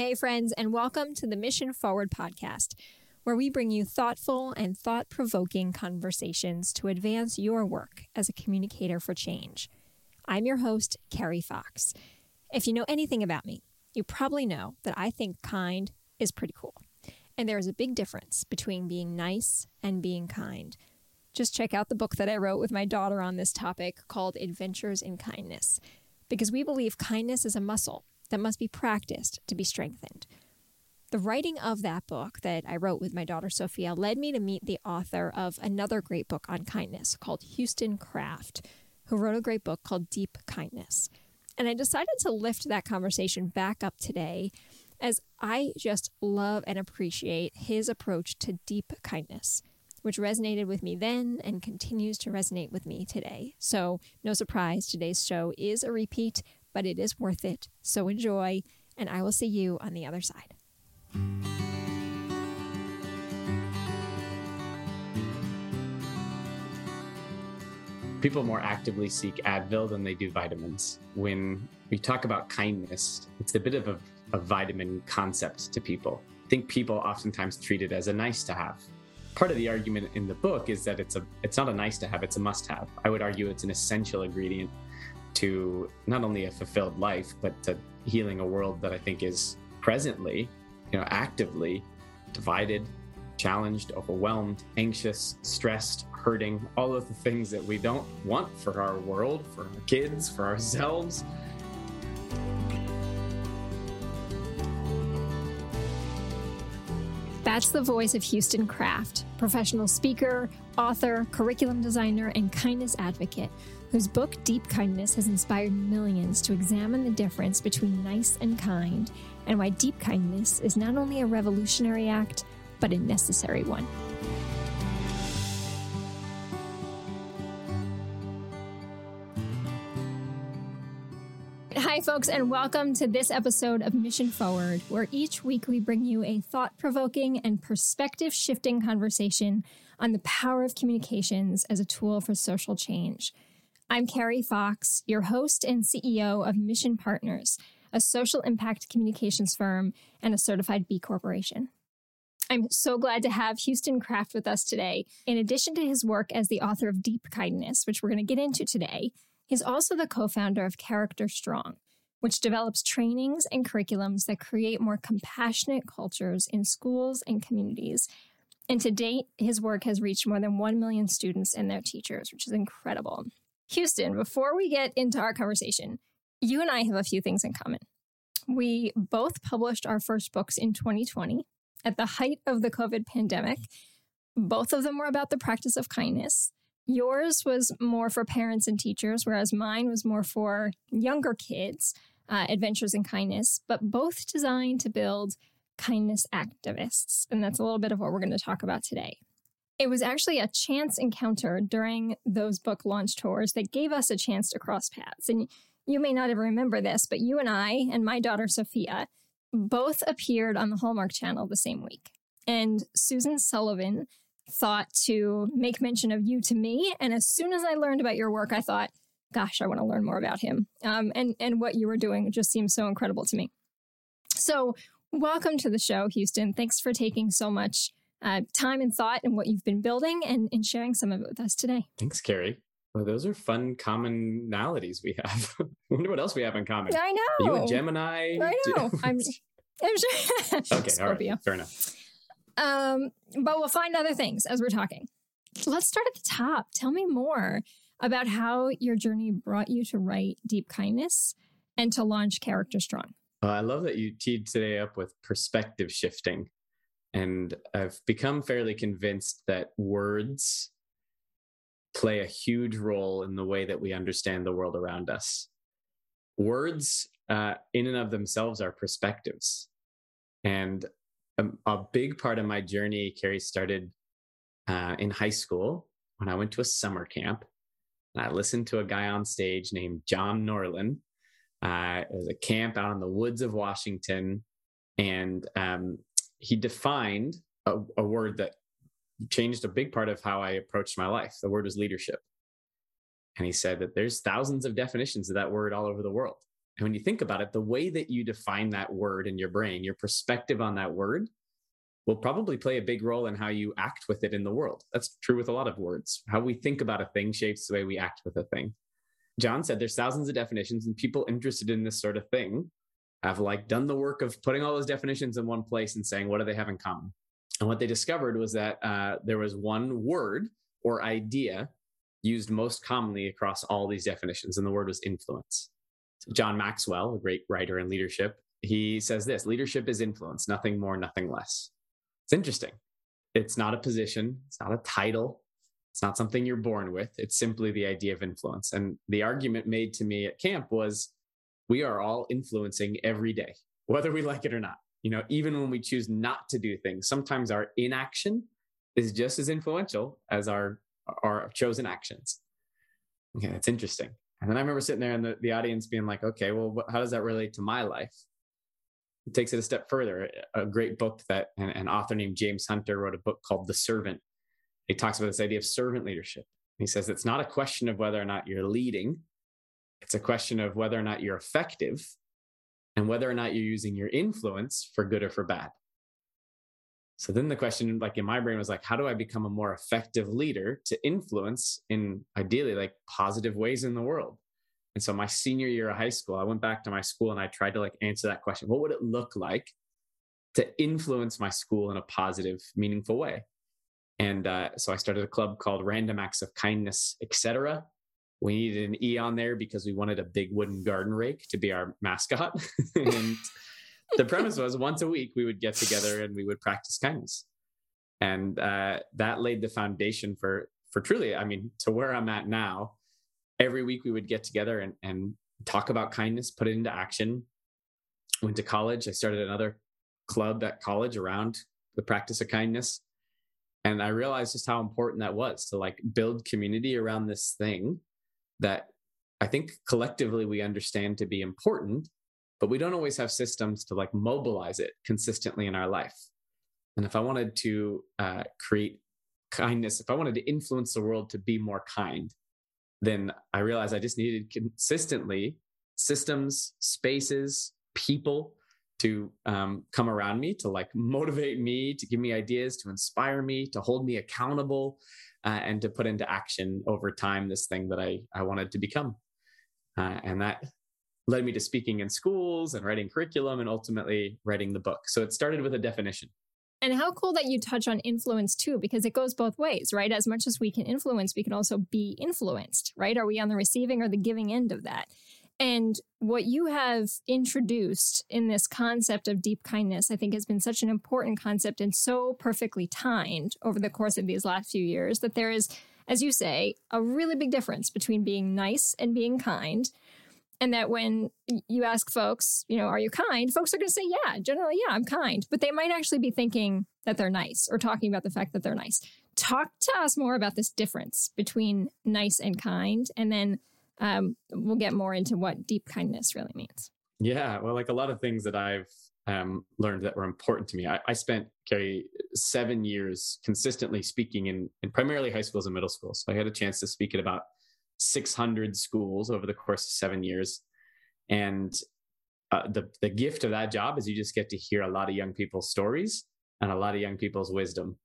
Hey, friends, and welcome to the Mission Forward podcast, where we bring you thoughtful and thought provoking conversations to advance your work as a communicator for change. I'm your host, Carrie Fox. If you know anything about me, you probably know that I think kind is pretty cool. And there is a big difference between being nice and being kind. Just check out the book that I wrote with my daughter on this topic called Adventures in Kindness, because we believe kindness is a muscle that must be practiced to be strengthened. The writing of that book that I wrote with my daughter Sophia led me to meet the author of another great book on kindness called Houston Kraft, who wrote a great book called Deep Kindness. And I decided to lift that conversation back up today as I just love and appreciate his approach to deep kindness, which resonated with me then and continues to resonate with me today. So, no surprise, today's show is a repeat but it is worth it. So enjoy, and I will see you on the other side. People more actively seek Advil than they do vitamins. When we talk about kindness, it's a bit of a, a vitamin concept to people. I think people oftentimes treat it as a nice to have. Part of the argument in the book is that it's a it's not a nice to have, it's a must have. I would argue it's an essential ingredient to not only a fulfilled life, but to healing a world that I think is presently, you know, actively divided, challenged, overwhelmed, anxious, stressed, hurting, all of the things that we don't want for our world, for our kids, for ourselves. That's the voice of Houston Kraft, professional speaker, author, curriculum designer, and kindness advocate whose book Deep Kindness has inspired millions to examine the difference between nice and kind, and why deep kindness is not only a revolutionary act, but a necessary one. Folks, and welcome to this episode of Mission Forward, where each week we bring you a thought provoking and perspective shifting conversation on the power of communications as a tool for social change. I'm Carrie Fox, your host and CEO of Mission Partners, a social impact communications firm and a certified B Corporation. I'm so glad to have Houston Kraft with us today. In addition to his work as the author of Deep Kindness, which we're going to get into today, he's also the co founder of Character Strong, which develops trainings and curriculums that create more compassionate cultures in schools and communities. And to date, his work has reached more than 1 million students and their teachers, which is incredible. Houston, before we get into our conversation, you and I have a few things in common. We both published our first books in 2020 at the height of the COVID pandemic. Both of them were about the practice of kindness. Yours was more for parents and teachers, whereas mine was more for younger kids, uh, Adventures in Kindness, but both designed to build kindness activists. And that's a little bit of what we're going to talk about today. It was actually a chance encounter during those book launch tours that gave us a chance to cross paths. And you may not even remember this, but you and I and my daughter Sophia both appeared on the Hallmark Channel the same week. And Susan Sullivan thought to make mention of you to me. And as soon as I learned about your work, I thought, gosh, I want to learn more about him. Um, and, and what you were doing just seems so incredible to me. So, welcome to the show, Houston. Thanks for taking so much uh, time and thought and what you've been building and, and sharing some of it with us today. Thanks, Carrie. Well, those are fun commonalities we have. I wonder what else we have in common. I know. Are you a Gemini? I know. I'm, I'm sure. okay, Scorpio. Fair enough. Um, but we'll find other things as we're talking. Let's start at the top. Tell me more about how your journey brought you to write Deep Kindness and to launch Character Strong. Uh, I love that you teed today up with perspective shifting. And I've become fairly convinced that words play a huge role in the way that we understand the world around us. Words, uh, in and of themselves, are perspectives. And a, a, big part of my journey, Carrie, started uh, in high school when I went to a summer camp. And I listened to a guy on stage named John Norlin. Uh, it was a camp out in the woods of Washington. And um, he defined a, a word that changed a big part of how I approached my life. The word was leadership. And he said that there's thousands of definitions of that word all over the world. And when you think about it, the way that you define that word in your brain, your perspective on that word, will probably play a big role in how you act with it in the world. That's true with a lot of words. How we think about a thing shapes the way we act with a thing. John said there's thousands of definitions, and people interested in this sort of thing have like done the work of putting all those definitions in one place and saying, what do they have in common? And what they discovered was that uh, there was one word or idea used most commonly across all these definitions, and the word was influence. John Maxwell, a great writer in leadership, he says this leadership is influence, nothing more, nothing less. It's interesting. It's not a position, it's not a title, it's not something you're born with. It's simply the idea of influence. And the argument made to me at camp was we are all influencing every day, whether we like it or not. You know, even when we choose not to do things, sometimes our inaction is just as influential as our our chosen actions. Okay, that's interesting. And then I remember sitting there in the, the audience being like, okay, well, how does that relate to my life? It takes it a step further. A great book that an, an author named James Hunter wrote a book called The Servant. He talks about this idea of servant leadership. He says it's not a question of whether or not you're leading, it's a question of whether or not you're effective and whether or not you're using your influence for good or for bad. So then the question, like in my brain, was like, how do I become a more effective leader to influence in ideally like positive ways in the world? And so my senior year of high school, I went back to my school and I tried to like answer that question. What would it look like to influence my school in a positive, meaningful way? And uh, so I started a club called Random Acts of Kindness, etc. We needed an E on there because we wanted a big wooden garden rake to be our mascot. and the premise was once a week we would get together and we would practice kindness and uh, that laid the foundation for for truly i mean to where i'm at now every week we would get together and, and talk about kindness put it into action. Went to college. I started another club at college around the practice of kindness. And i realized just how important that was to like build community around this thing that i think collectively we understand to be important but we don't always have systems to like mobilize it consistently in our life. And if I wanted to uh, create kindness, if I wanted to influence the world to be more kind, then I realized I just needed consistently systems, spaces, people to um, come around me, to like motivate me, to give me ideas, to inspire me, to hold me accountable, uh, and to put into action over time this thing that I I wanted to become. Uh, and that led me to speaking in schools and writing curriculum and ultimately writing the book. So it started with a definition. And how cool that you touch on influence too, because it goes both ways, right? As much as we can influence, we can also be influenced, right? Are we on the receiving or the giving end of that? And what you have introduced in this concept of deep kindness, I think, has been such an important concept and so perfectly timed over the course of these last few years that there is, as you say, a really big difference between being nice and being kind and that when you ask folks, you know, are you kind? Folks are going to say, yeah, generally, yeah, I'm kind. But they might actually be thinking that they're nice or talking about the fact that they're nice. Talk to us more about this difference between nice and kind. And then um, we'll get more into what deep kindness really means. Yeah. Well, like a lot of things that I've um, learned that were important to me. I, I, spent, seven years consistently speaking in, in primarily high schools and middle schools. So I had a chance to speak at about 600 schools over the course of seven years. And uh, the, the gift of that job is you just get to hear a lot of young people's stories and a lot of young people's wisdom.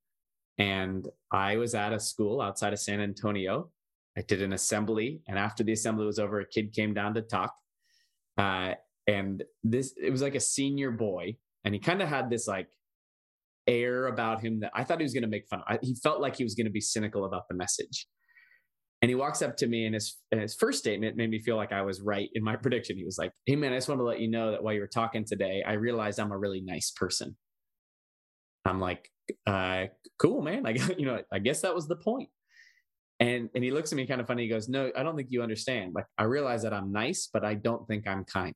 And I was at a school outside of San Antonio. I did an assembly, and after the assembly was over, a kid came down to talk. Uh, and this, it was like a senior boy, and he kind of had this like air about him that I thought he was going to make fun of. I, he felt like he was going to be cynical about the message. And he walks up to me and his, and his first statement made me feel like I was right in my prediction. He was like, Hey man, I just want to let you know that while you were talking today, I realized I'm a really nice person. I'm like, uh, cool, man. I you know, I guess that was the point. And and he looks at me kind of funny. He goes, No, I don't think you understand. Like, I realize that I'm nice, but I don't think I'm kind.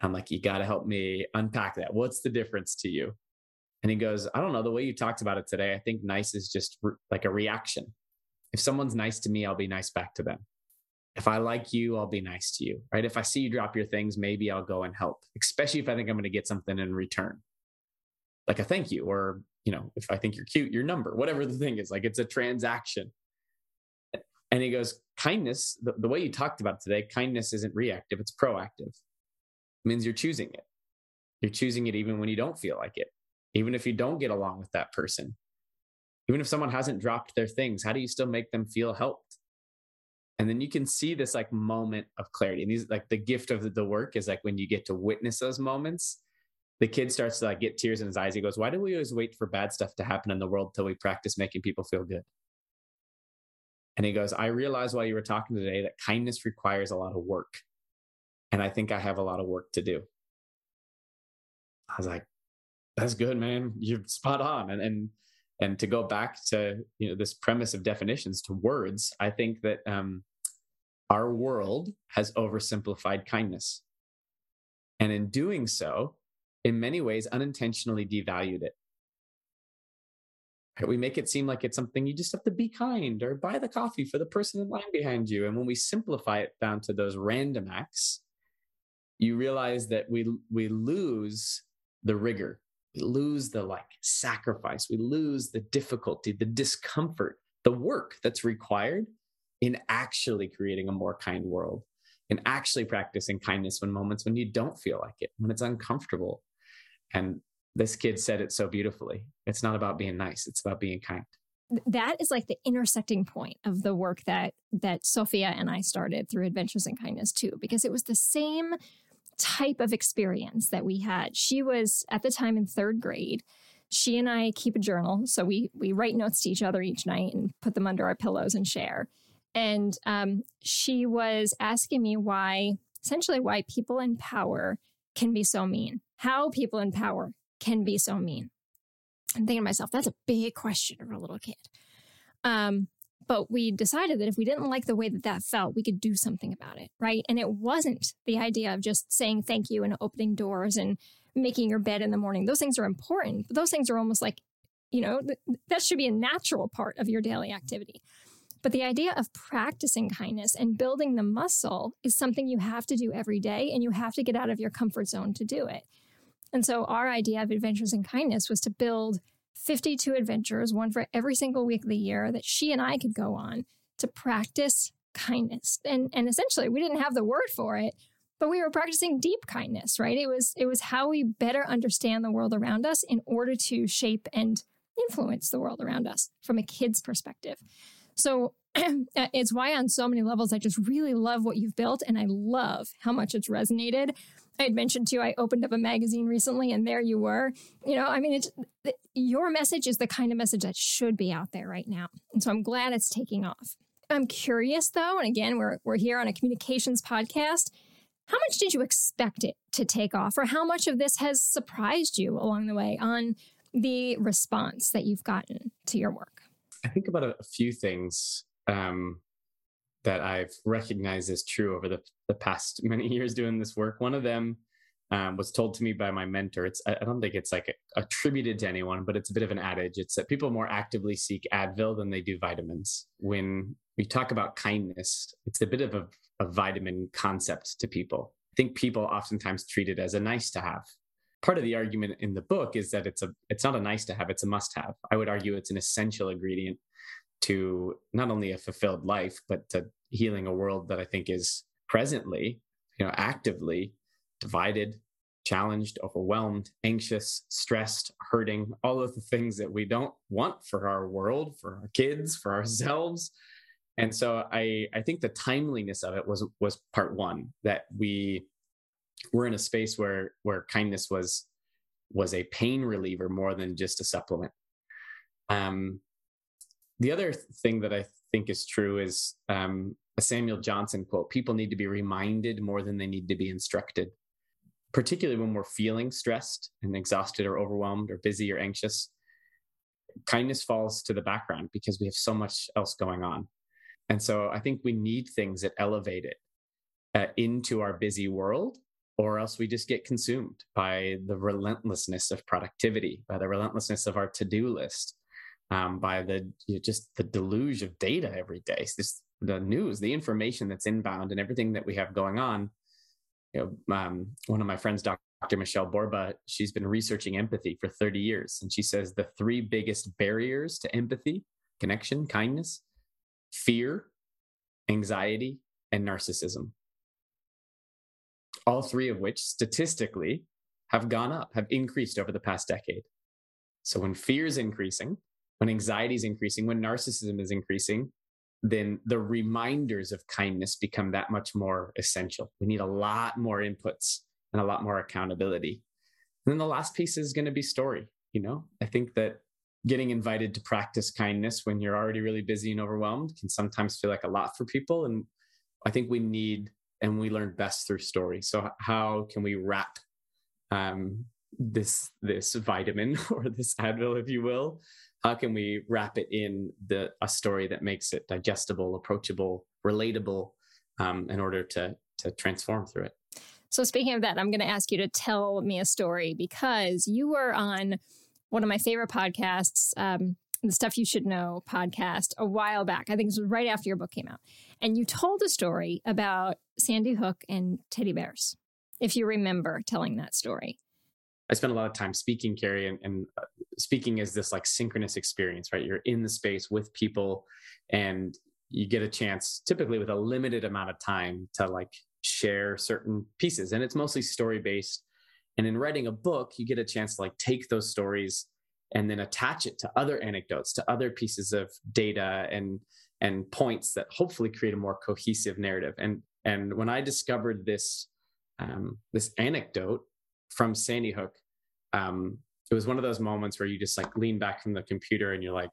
I'm like, you got to help me unpack that. What's the difference to you? And he goes, I don't know. The way you talked about it today, I think nice is just re- like a reaction. If someone's nice to me, I'll be nice back to them. If I like you, I'll be nice to you, right? If I see you drop your things, maybe I'll go and help, especially if I think I'm going to get something in return, like a thank you, or, you know, if I think you're cute, your number, whatever the thing is, like it's a transaction. And he goes, kindness, the, the way you talked about today, kindness isn't reactive, it's proactive. It means you're choosing it. You're choosing it even when you don't feel like it, even if you don't get along with that person. Even if someone hasn't dropped their things, how do you still make them feel helped? And then you can see this like moment of clarity. And these like the gift of the work is like when you get to witness those moments, the kid starts to like get tears in his eyes. He goes, Why do we always wait for bad stuff to happen in the world till we practice making people feel good? And he goes, I realized while you were talking today that kindness requires a lot of work. And I think I have a lot of work to do. I was like, that's good, man. You're spot on. And and and to go back to you know this premise of definitions to words, I think that um, our world has oversimplified kindness, and in doing so, in many ways, unintentionally devalued it. We make it seem like it's something you just have to be kind or buy the coffee for the person in line behind you. And when we simplify it down to those random acts, you realize that we we lose the rigor, we lose the like sacrifice, we lose the difficulty, the discomfort, the work that's required in actually creating a more kind world, and actually practicing kindness when moments when you don't feel like it, when it's uncomfortable. And this kid said it so beautifully. It's not about being nice, it's about being kind. That is like the intersecting point of the work that that Sophia and I started through Adventures in Kindness too, because it was the same type of experience that we had. She was at the time in third grade. She and I keep a journal, so we we write notes to each other each night and put them under our pillows and share. And um, she was asking me why, essentially, why people in power can be so mean, how people in power can be so mean. I'm thinking to myself, that's a big question for a little kid. Um, but we decided that if we didn't like the way that that felt, we could do something about it, right? And it wasn't the idea of just saying thank you and opening doors and making your bed in the morning. Those things are important, but those things are almost like, you know, th- that should be a natural part of your daily activity. But the idea of practicing kindness and building the muscle is something you have to do every day, and you have to get out of your comfort zone to do it. And so, our idea of Adventures in Kindness was to build 52 adventures, one for every single week of the year, that she and I could go on to practice kindness. And, and essentially, we didn't have the word for it, but we were practicing deep kindness, right? It was, it was how we better understand the world around us in order to shape and influence the world around us from a kid's perspective. So uh, it's why, on so many levels, I just really love what you've built and I love how much it's resonated. I had mentioned to you, I opened up a magazine recently and there you were. You know, I mean, it's your message is the kind of message that should be out there right now. And so I'm glad it's taking off. I'm curious though, and again, we're, we're here on a communications podcast. How much did you expect it to take off, or how much of this has surprised you along the way on the response that you've gotten to your work? I think about a, few things um, that I've recognized as true over the, the past many years doing this work. One of them um, was told to me by my mentor. It's I don't think it's like attributed to anyone, but it's a bit of an adage. It's that people more actively seek Advil than they do vitamins. When we talk about kindness, it's a bit of a, a vitamin concept to people. I think people oftentimes treat it as a nice to have. Part of the argument in the book is that it's a it's not a nice to have, it's a must have. I would argue it's an essential ingredient to not only a fulfilled life, but to healing a world that I think is presently, you know, actively divided, challenged, overwhelmed, anxious, stressed, hurting, all of the things that we don't want for our world, for our kids, for ourselves. And so I, I think the timeliness of it was was part one that we were in a space where where kindness was was a pain reliever more than just a supplement. Um, the other thing that I think is true is um, a Samuel Johnson quote people need to be reminded more than they need to be instructed, particularly when we're feeling stressed and exhausted or overwhelmed or busy or anxious. Kindness falls to the background because we have so much else going on. And so I think we need things that elevate it uh, into our busy world, or else we just get consumed by the relentlessness of productivity, by the relentlessness of our to do list, um, by the you know, just the deluge of data every day. It's just the news, the information that's inbound, and everything that we have going on. You know, um, one of my friends, Dr. Michelle Borba, she's been researching empathy for 30 years, and she says the three biggest barriers to empathy: connection, kindness, fear, anxiety, and narcissism. All three of which statistically have gone up, have increased over the past decade. So when fear is increasing, when anxiety is increasing, when narcissism is increasing, then the reminders of kindness become that much more essential. We need a lot more inputs and a lot more accountability. And then the last piece is going to be story. You know, I think that getting invited to practice kindness when you're already really busy and overwhelmed can sometimes feel like a lot for people. And I think we need and we learn best through story. So how can we wrap um, this this vitamin or this Advil, if you will, how can we wrap it in the a story that makes it digestible, approachable, relatable, um, in order to to transform through it. So speaking of that, I'm going to ask you to tell me a story because you were on one of my favorite podcasts, um, the Stuff You Should Know podcast, a while back. I think it was right after your book came out, and you told a story about Sandy Hook and teddy bears. If you remember telling that story. I spend a lot of time speaking, Carrie, and, and uh, speaking is this like synchronous experience, right? You're in the space with people and you get a chance, typically with a limited amount of time, to like share certain pieces. And it's mostly story based. And in writing a book, you get a chance to like take those stories and then attach it to other anecdotes, to other pieces of data and and points that hopefully create a more cohesive narrative. And and when I discovered this um, this anecdote from Sandy Hook, um, it was one of those moments where you just like lean back from the computer and you're like,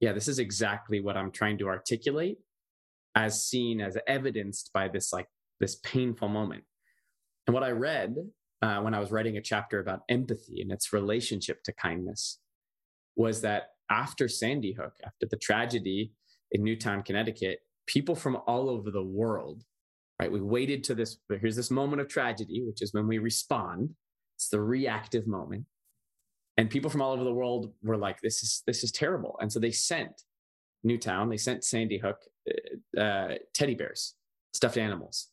yeah, this is exactly what I'm trying to articulate as seen as evidenced by this like this painful moment. And what I read uh, when I was writing a chapter about empathy and its relationship to kindness was that after Sandy Hook, after the tragedy in Newtown, Connecticut, people from all over the world, right? We waited to this, here's this moment of tragedy, which is when we respond. It's the reactive moment. And people from all over the world were like, this is this is terrible. And so they sent Newtown, they sent Sandy Hook uh, uh, teddy bears, stuffed animals.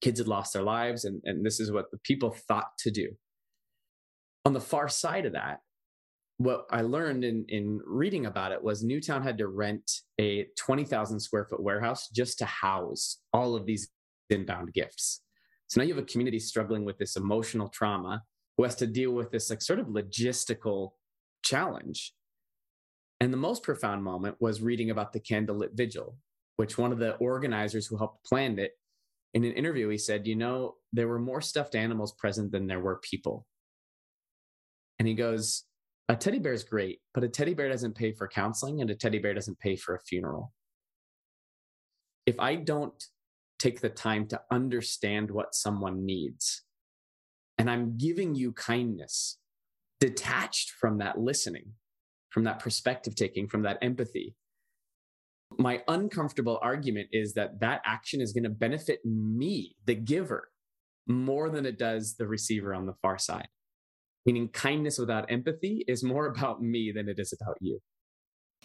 Kids had lost their lives, and, and this is what the people thought to do. On the far side of that, what I learned in, in reading about it was Newtown had to rent a 20,000 square foot warehouse just to house all of these inbound gifts. So now you have a community struggling with this emotional trauma who has to deal with this like sort of logistical challenge. And the most profound moment was reading about the candlelit vigil, which one of the organizers who helped plan it in an interview, he said, You know, there were more stuffed animals present than there were people. And he goes, A teddy bear is great, but a teddy bear doesn't pay for counseling and a teddy bear doesn't pay for a funeral. If I don't take the time to understand what someone needs. And I'm giving you kindness detached from that listening, from that perspective taking, from that empathy. My uncomfortable argument is that that action is going to benefit me, the giver, more than it does the receiver on the far side. Meaning, kindness without empathy is more about me than it is about you.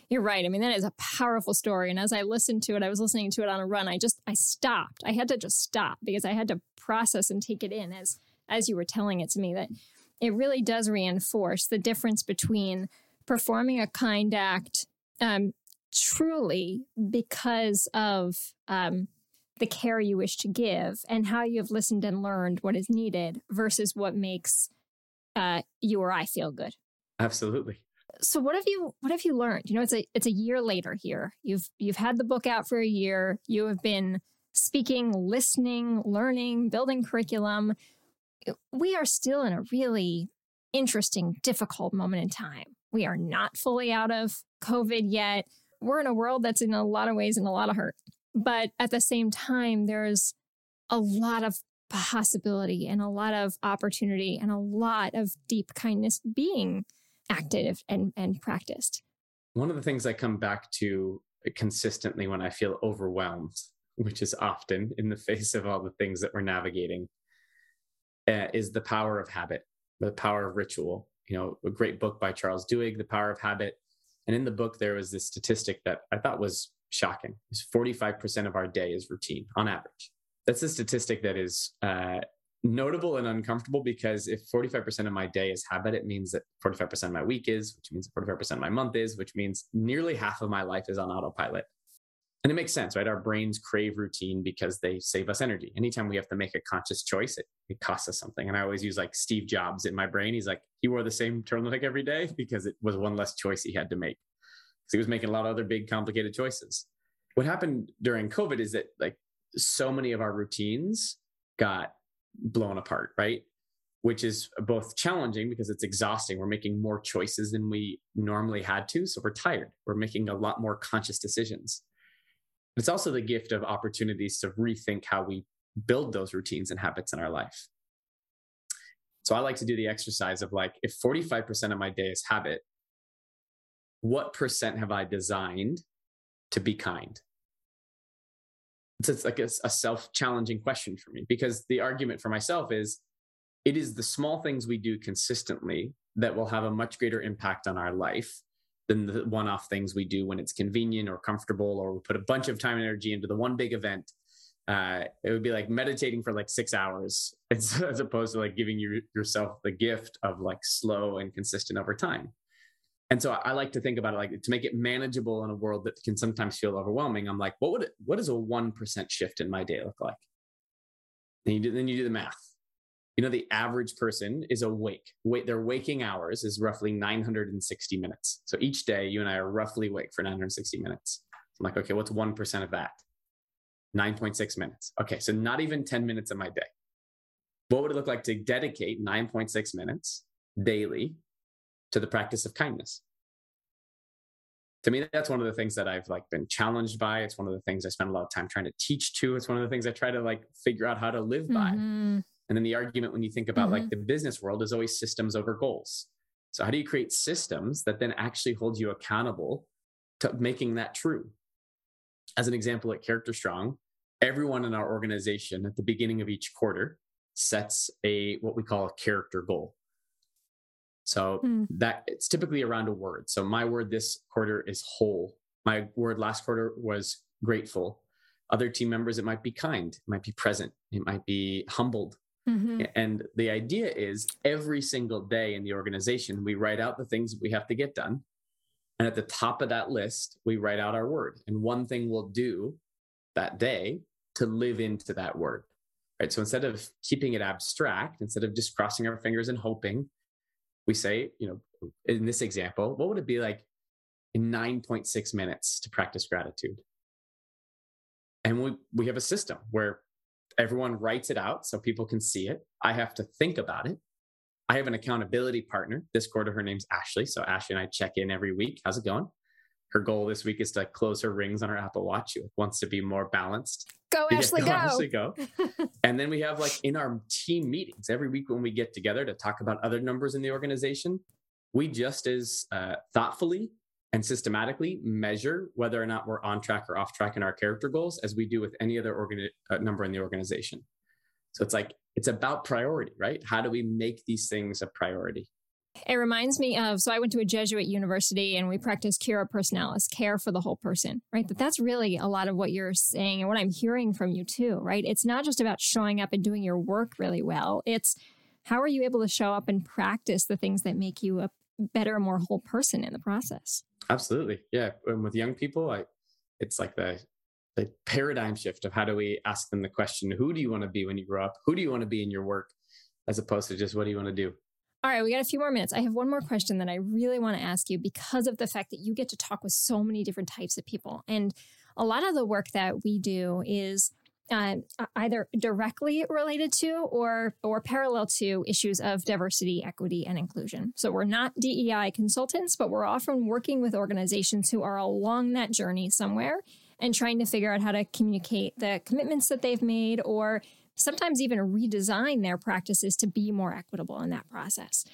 You're right. I mean, that is a powerful story. And as I listened to it, I was listening to it on a run. I just I stopped. I had to just stop because I had to process and take it in as as you were telling it to me that it really does reinforce the difference between performing a kind act um, truly because of um, the care you wish to give and how you have listened and learned what is needed versus what makes uh, you or I feel good. Absolutely so what have you what have you learned? You know it's a it's a year later here. You've you've had the book out for a year. You have been speaking listening learning building curriculum. We are still in a really interesting difficult moment in time. We are not fully out of covid yet. We're in a world that's in a lot of ways in a lot of hurt. But at the same time there's a lot of possibility and a lot of opportunity and a lot of deep kindness being active and, and practiced. One of the things I come back to consistently when I feel overwhelmed, which is often in the face of all the things that we're navigating, uh, is the power of habit, the power of ritual. You know, a great book by Charles Duhigg, The Power of Habit. And in the book, there was this statistic that I thought was shocking. Is 45% of our day is routine on average. That's a statistic that is uh, notable and uncomfortable because if 45% of my day is habit, it means that 45% of my week is, which means 45% of my month is, which means nearly half of my life is on autopilot. And it makes sense, right? Our brains crave routine because they save us energy. Anytime we have to make a conscious choice, it, it costs us something. And I always use like Steve Jobs in my brain. He's like, he wore the same turtleneck every day because it was one less choice he had to make. Because he was making a lot of other big, complicated choices. What happened during COVID is that like so many of our routines got blown apart, right? Which is both challenging because it's exhausting. We're making more choices than we normally had to. So we're tired. We're making a lot more conscious decisions it's also the gift of opportunities to rethink how we build those routines and habits in our life. So I like to do the exercise of like, if 45% of my day is habit, what percent have I designed to be kind? It's, like a, a self challenging question for me because the argument for myself is it is the small things we do consistently that will have a much greater impact on our life than the one-off things we do when it's convenient or comfortable or we put a bunch of time and energy into the one big event. Uh, it would be like meditating for like six hours as, as opposed to like giving you, yourself the gift of like slow and consistent over time and so I, like to think about it like to make it manageable in a world that can sometimes feel overwhelming i'm like what would it, what does a 1% shift in my day look like? And you do, then you do the math. You know the average person is awake wait their waking hours is roughly 960 minutes. So each day you and i are roughly awake for 960 minutes. I'm like okay what's 1% of that? 9.6 minutes. Okay so not even 10 minutes of my day. What would it look like to dedicate 9.6 minutes daily to the practice of kindness to me that's one of the things that i've like been challenged by it's one of the things i spend a lot of time trying to teach to it's one of the things i try to like figure out how to live by mm-hmm. And then the argument when you think about mm-hmm. like the business world is always systems over goals. So how do you create systems that then actually hold you accountable to making that true? As an example at Character Strong, everyone in our organization at the beginning of each quarter sets a what we call a character goal. So mm. that it's typically around a word. So my word this quarter is whole. My word last quarter was grateful. Other team members, it might be kind, it might be present, it might be humbled, Mm-hmm. And the idea is every single day in the organization, we write out the things we have to get done. And at the top of that list, we write out our word. And one thing we'll do that day to live into that word. Right. So instead of keeping it abstract, instead of just crossing our fingers and hoping, we say, you know, in this example, what would it be like in 9.6 minutes to practice gratitude? And we, we have a system where everyone writes it out so people can see it. I have to think about it. I have an accountability partner this quarter. Her name's Ashley. So Ashley and I check in every week. How's it going? Her goal this week is to close her rings on her Apple Watch. She wants to be more balanced. Go, Ashley, go. Ashley, go. and then we have like in our team meetings every week when we get together to talk about other numbers in the organization, we just as uh, thoughtfully and systematically measure whether or not we're on track or off track in our character goals as we do with any other organ- uh, number in the organization. So it's like, it's about priority, right? How do we make these things a priority? It reminds me of so I went to a Jesuit university and we practiced cura personalis, care for the whole person, right? That that's really a lot of what you're saying and what I'm hearing from you too, right? It's not just about showing up and doing your work really well. It's how are you able to show up and practice the things that make you a better, more whole person in the process? Absolutely. Yeah. And with young people, I, it's like the, the paradigm shift of how do we ask them the question, who do you want to be when you grow up? Who do you want to be in your work? As opposed to just what do you want to do? All right, we got a few more minutes. I have one more question that I really want to ask you because of the fact that you get to talk with so many different types of people. And a lot of the work that we do is uh, either directly related to or or parallel to issues of diversity, equity, and inclusion. So we're not DEI consultants, but we're often working with organizations who are along that journey somewhere and trying to figure out how to communicate the commitments that they've made or sometimes even redesign their practices to be more equitable in that process.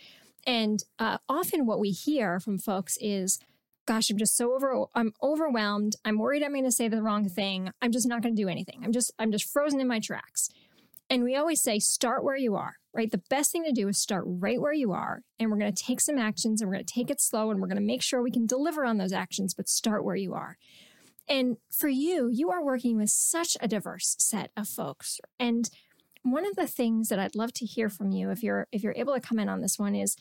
And uh, often what we hear from folks is, gosh, I'm just so over I'm overwhelmed. I'm worried I'm going to say the wrong thing. I'm just not going to do anything. I'm just I'm just frozen in my tracks. And we always say start where you are, right? The best thing to do is start right where you are and we're going to take some actions and we're going to take it slow and we're going to make sure we can deliver on those actions, but start where you are. And for you, you are working with such a diverse set of folks. And one of the things that I'd love to hear from you if you're if you're able to come in on this one is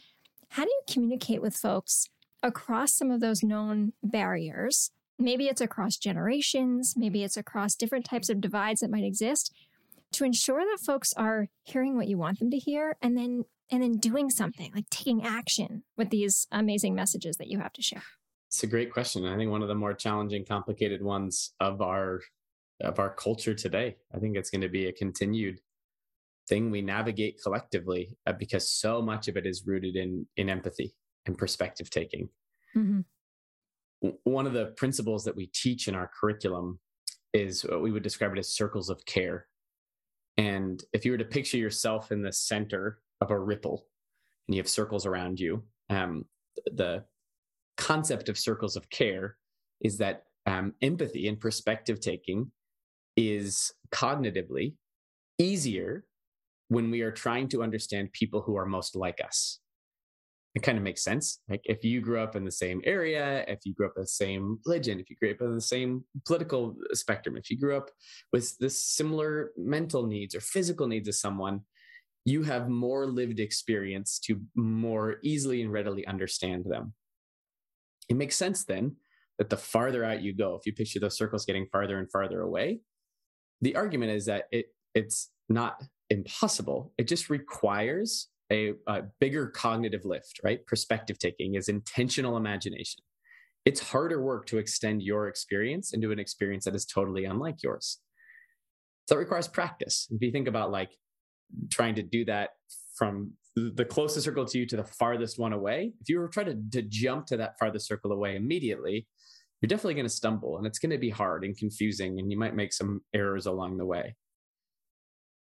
how do you communicate with folks across some of those known barriers maybe it's across generations, maybe it's across different types of divides that might exist, to ensure that folks are hearing what you want them to hear and then and then doing something like taking action with these amazing messages that you have to share? It's a great question. I think one of the more challenging, complicated ones of our of our culture today. I think it's going to be a continued thing we navigate collectively uh, because so much of it is rooted in in empathy and perspective taking. Mm-hmm. W- one of the principles that we teach in our curriculum is what we would describe it as circles of care. And if you were to picture yourself in the center of a ripple and you have circles around you, um, the concept of circles of care is that um, empathy and perspective taking is cognitively easier when we are trying to understand people who are most like us. It kind of makes sense. Like if you grew up in the same area, if you grew up in the same religion, if you grew up in the same political spectrum, if you grew up with the similar mental needs or physical needs as someone, you have more lived experience to more easily and readily understand them. It makes sense then that the farther out you go, if you picture those circles getting farther and farther away, the argument is that it it's not impossible. It just requires a, a bigger cognitive lift, right? Perspective taking is intentional imagination. It's harder work to extend your experience into an experience that is totally unlike yours. So it requires practice. If you think about like trying to do that from the closest circle to you to the farthest one away, if you were trying to, to jump to that farthest circle away immediately, you're definitely going to stumble and it's going to be hard and confusing and you might make some errors along the way.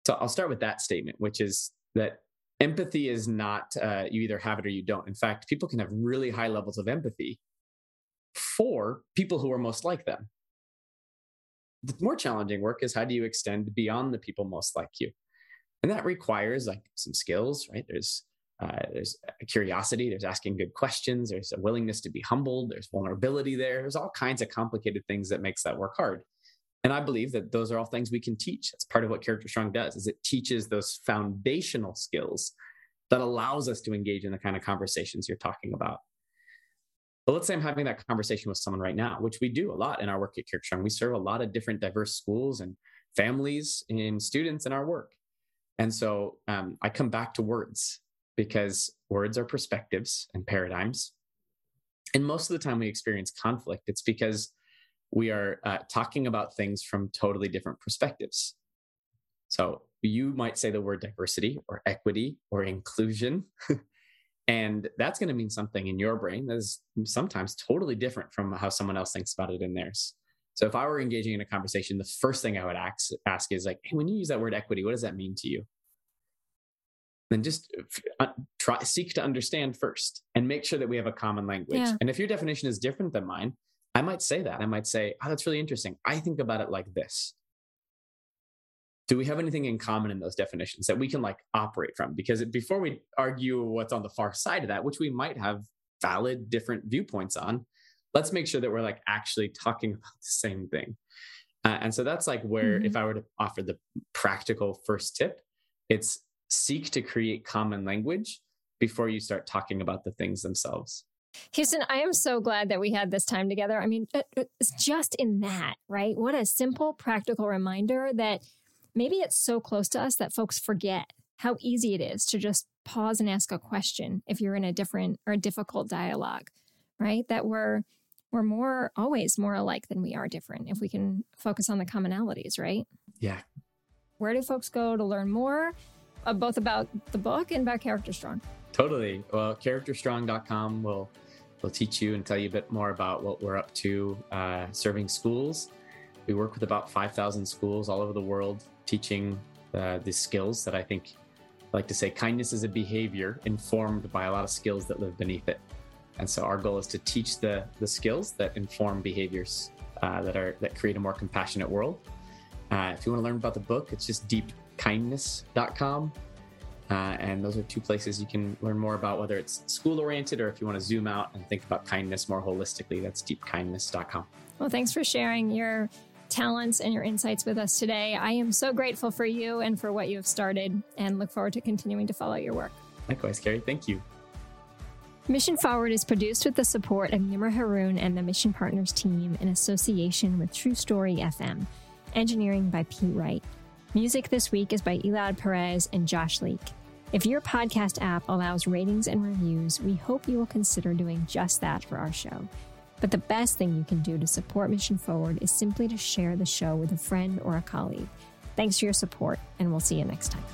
So I'll start with that statement, which is that empathy is not uh, you either have it or you don't. In fact, people can have really high levels of empathy for people who are most like them. The more challenging work is how do you extend beyond the people most like you? And that requires like some skills, right? There's uh, there's curiosity, there's asking good questions, there's a willingness to be humbled, there's vulnerability there, there's all kinds of complicated things that makes that work hard. And I believe that those are all things we can teach. That's part of what Character Strong does, is it teaches those foundational skills that allows us to engage in the kind of conversations you're talking about. But let's say I'm having that conversation with someone right now, which we do a lot in our work at Character Strong. We serve a lot of different diverse schools and families and students in our work. And so um, I come back to words because words are perspectives and paradigms. And most of the time we experience conflict, it's because we are uh, talking about things from totally different perspectives. So you might say the word diversity or equity or inclusion. and that's going to mean something in your brain that is sometimes totally different from how someone else thinks about it in theirs. So if I were engaging in a conversation, the first thing I would ask, ask is like, hey, when you use that word equity, what does that mean to you? then just uh, try seek to understand first and make sure that we have a common language. Yeah. And if your definition is different than mine, I might say that. I might say, "Oh, that's really interesting. I think about it like this." Do we have anything in common in those definitions that we can like operate from? Because before we argue what's on the far side of that, which we might have valid different viewpoints on, let's make sure that we're like actually talking about the same thing. Uh, and so that's like where, mm-hmm. if I were to offer the practical first tip, it's seek to create common language before you start talking about the things themselves. Houston, I am so glad that we had this time together. I mean, it's just in that, right? What a simple, practical reminder that maybe it's so close to us that folks forget how easy it is to just pause and ask a question if you're in a different or a difficult dialogue, right? That we're we're more always more alike than we are different if we can focus on the commonalities, right? Yeah. Where do folks go to learn more? uh, both about the book and about Character Strong. Totally. Well, characterstrong.com will will teach you and tell you a bit more about what we're up to uh, serving schools. We work with about 5,000 schools all over the world, teaching uh, the skills that I think I like to say kindness is a behavior informed by a lot of skills that live beneath it. And so our goal is to teach the the skills that inform behaviors uh, that are that create a more compassionate world. Uh, if you want to learn about the book, it's just deep kindness.com. Uh, and those are two places you can learn more about whether it's school oriented or if you want to zoom out and think about kindness more holistically. That's deepkindness.com. Well, thanks for sharing your talents and your insights with us today. I am so grateful for you and for what you have started and look forward to continuing to follow your work. Likewise, Carrie. Thank you. Mission Forward is produced with the support of Nimra Haroon and the Mission Partners team in association with True Story FM. Engineering by Pete Wright. Music this week is by Elad Perez and Josh Leake. If your podcast app allows ratings and reviews, we hope you will consider doing just that for our show. But the best thing you can do to support Mission Forward is simply to share the show with a friend or a colleague. Thanks for your support, and we'll see you next time.